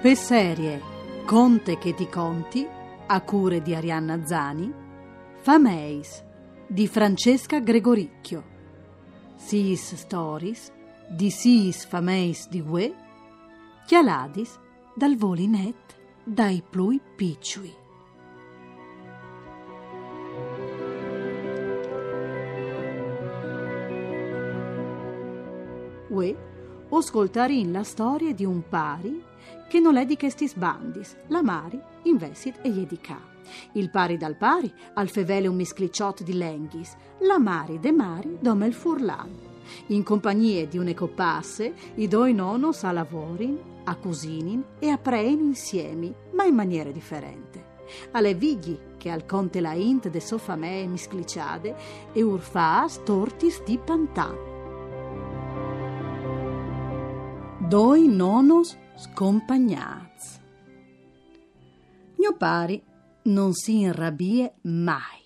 Per serie Conte che ti conti, a cure di Arianna Zani, Fameis di Francesca Gregoricchio, Sis Stories di Sis Fameis di Gue, Chialadis dal Volinet dai Plui Picciui. Ue ascoltarin la storia di un pari che non è di questi bandis, la mari investit e iedica. Il pari dal pari, al fevele un misclicciot di lenghis, la mari de mari dome il furlan. In compagnia di un copasse, i due nonos a lavorin, a cusinin e a prein insieme, ma in maniere differenti. Alle vigli che al conte la int de sofamee miscliciade e urfas tortis di pantan. Doi nonos scompagnats. Mio pari non si inrabbie mai,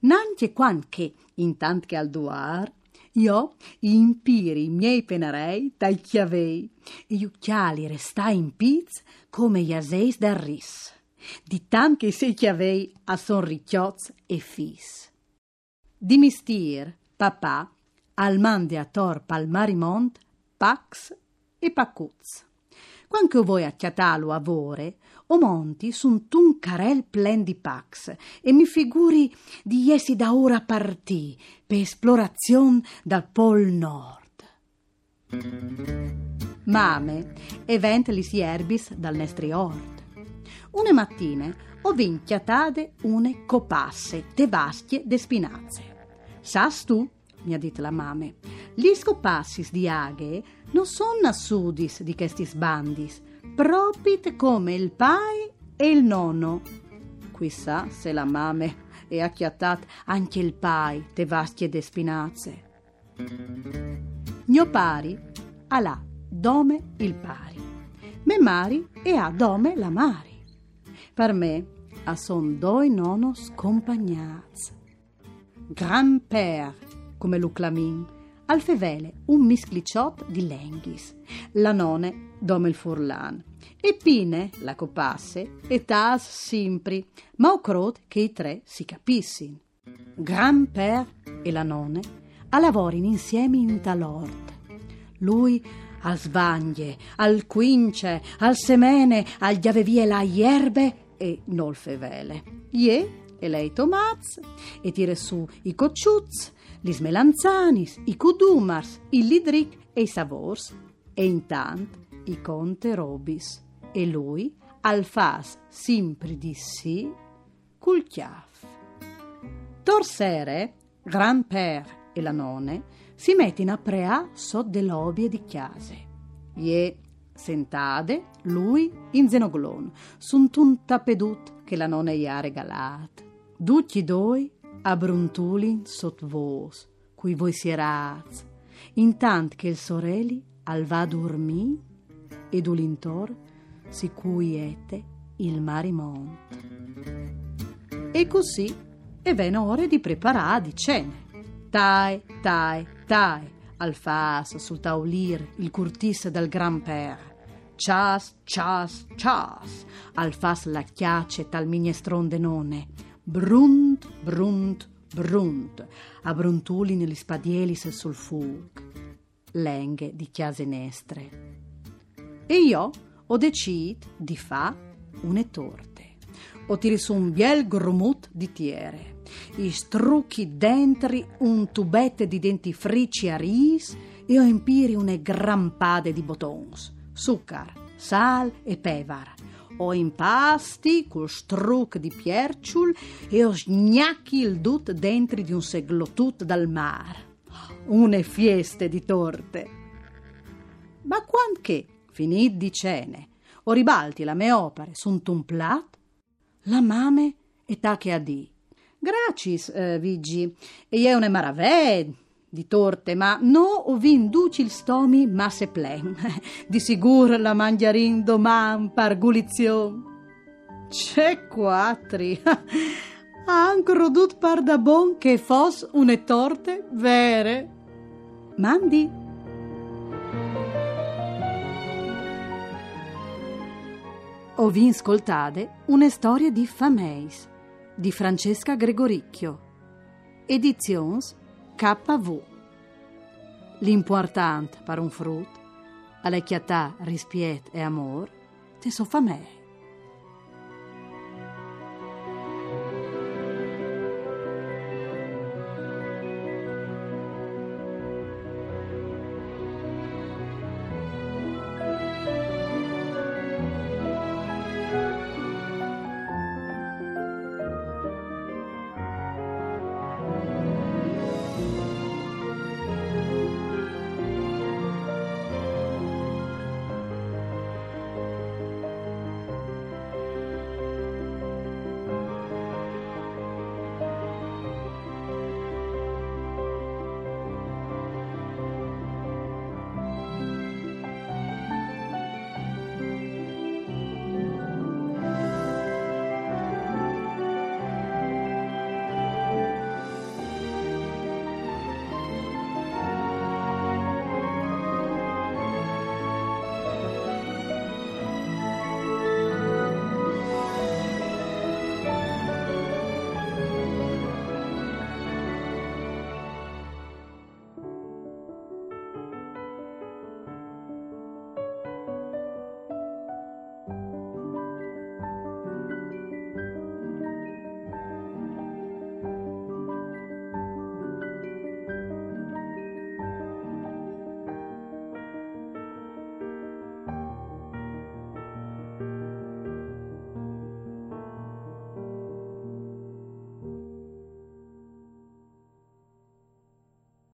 nanche quan che, intant che al duar, io impiri i miei penarei dai chiavei, e gli occhiali restai in piz come gli aseis da ris, di tant che sei chiavei a son ricchioz e fis. Di mistir, papà, al mande a tor palmarimont, pax e pacuz. Quando voi acchiatalo a vore, o monti sun tun carel plen di pax e mi figuri di essi da ora partì per esplorazion dal pol nord. Mame, event lis ierbis dal nestri ord. Une mattine ho vinchiatade une copasse te vastie de spinazze. Sas tu, mi ha dit la mame, gli scopassis di aghe non son assudis di questi sbandis, propit come il pai e il nonno. Chissà se la mame è acchiattat anche il pai te vastie de spinazze. Mio pari ha là dome il pari, me mari e ha dome la mari. Per me a son doi nonos compagnats. Grand-père, come Luclamin, al fevele un miscliciot di lenghis, la none dome il furlan, e pine la copasse e tas simpri, ma o crot che i tre si capissin. Gran per e la none a lavorin insieme in talord. Lui al svaglie, al quince, al semene, al vie la ierbe e nol fevele. Ie e lei tomaz e tire su i cocciuz lis melanzanis, i cudumars, il lidric e i savors, e intant i conte robis, e lui al fas simpri di sì cul chiaf. Torsere, gran-père e la none si mettin a preà so de lobie di chiase. Ie sentade, lui in zenoglon, sunt un tapedut che la nonna gli ha regalat. Ducci doi a bruntulin sot vos, cui voi sieraz, intant che il soreli al va dormì ed ulintor si cui ete il marimont. E così e venne ore di preparare di cene. Tai, tai, tai, al fas sul taulir il curtis del gran per. Cias, cias, cias, al fas la chiace tal mignestron denone brunt, brunt, brunt, a bruntuli negli spadielis sul fug, lenghe di chiase nestre. E io ho deciso di fa une torte. Ho tirato un biel grumut di tiere, i strucchi dentri un tubette di dentifrici a ris e ho impiri une grampade di botons, succar, sal e pevar o impasti col struc di Pierciul e o sgnacchi il dut dentro di un seglotut dal mar. Une fieste di torte. Ma quanché, finit di cene, o ribalti la me opere sunt un plat, la mame e tache a di. Gracis, eh, Vigi, e è una maravè di torte, ma no o vin duci il stomi ma se plen. Di sicuro la mangiarin doman par gulizion. C'è quattri. Ancora dut par da bon che fos une torte vere. Mandi. O vi ascoltate una storia di Fameis di Francesca Gregoricchio. Edizions KV. L'importante per un frutto, alle chiatà, rispiet e amor, te so famei.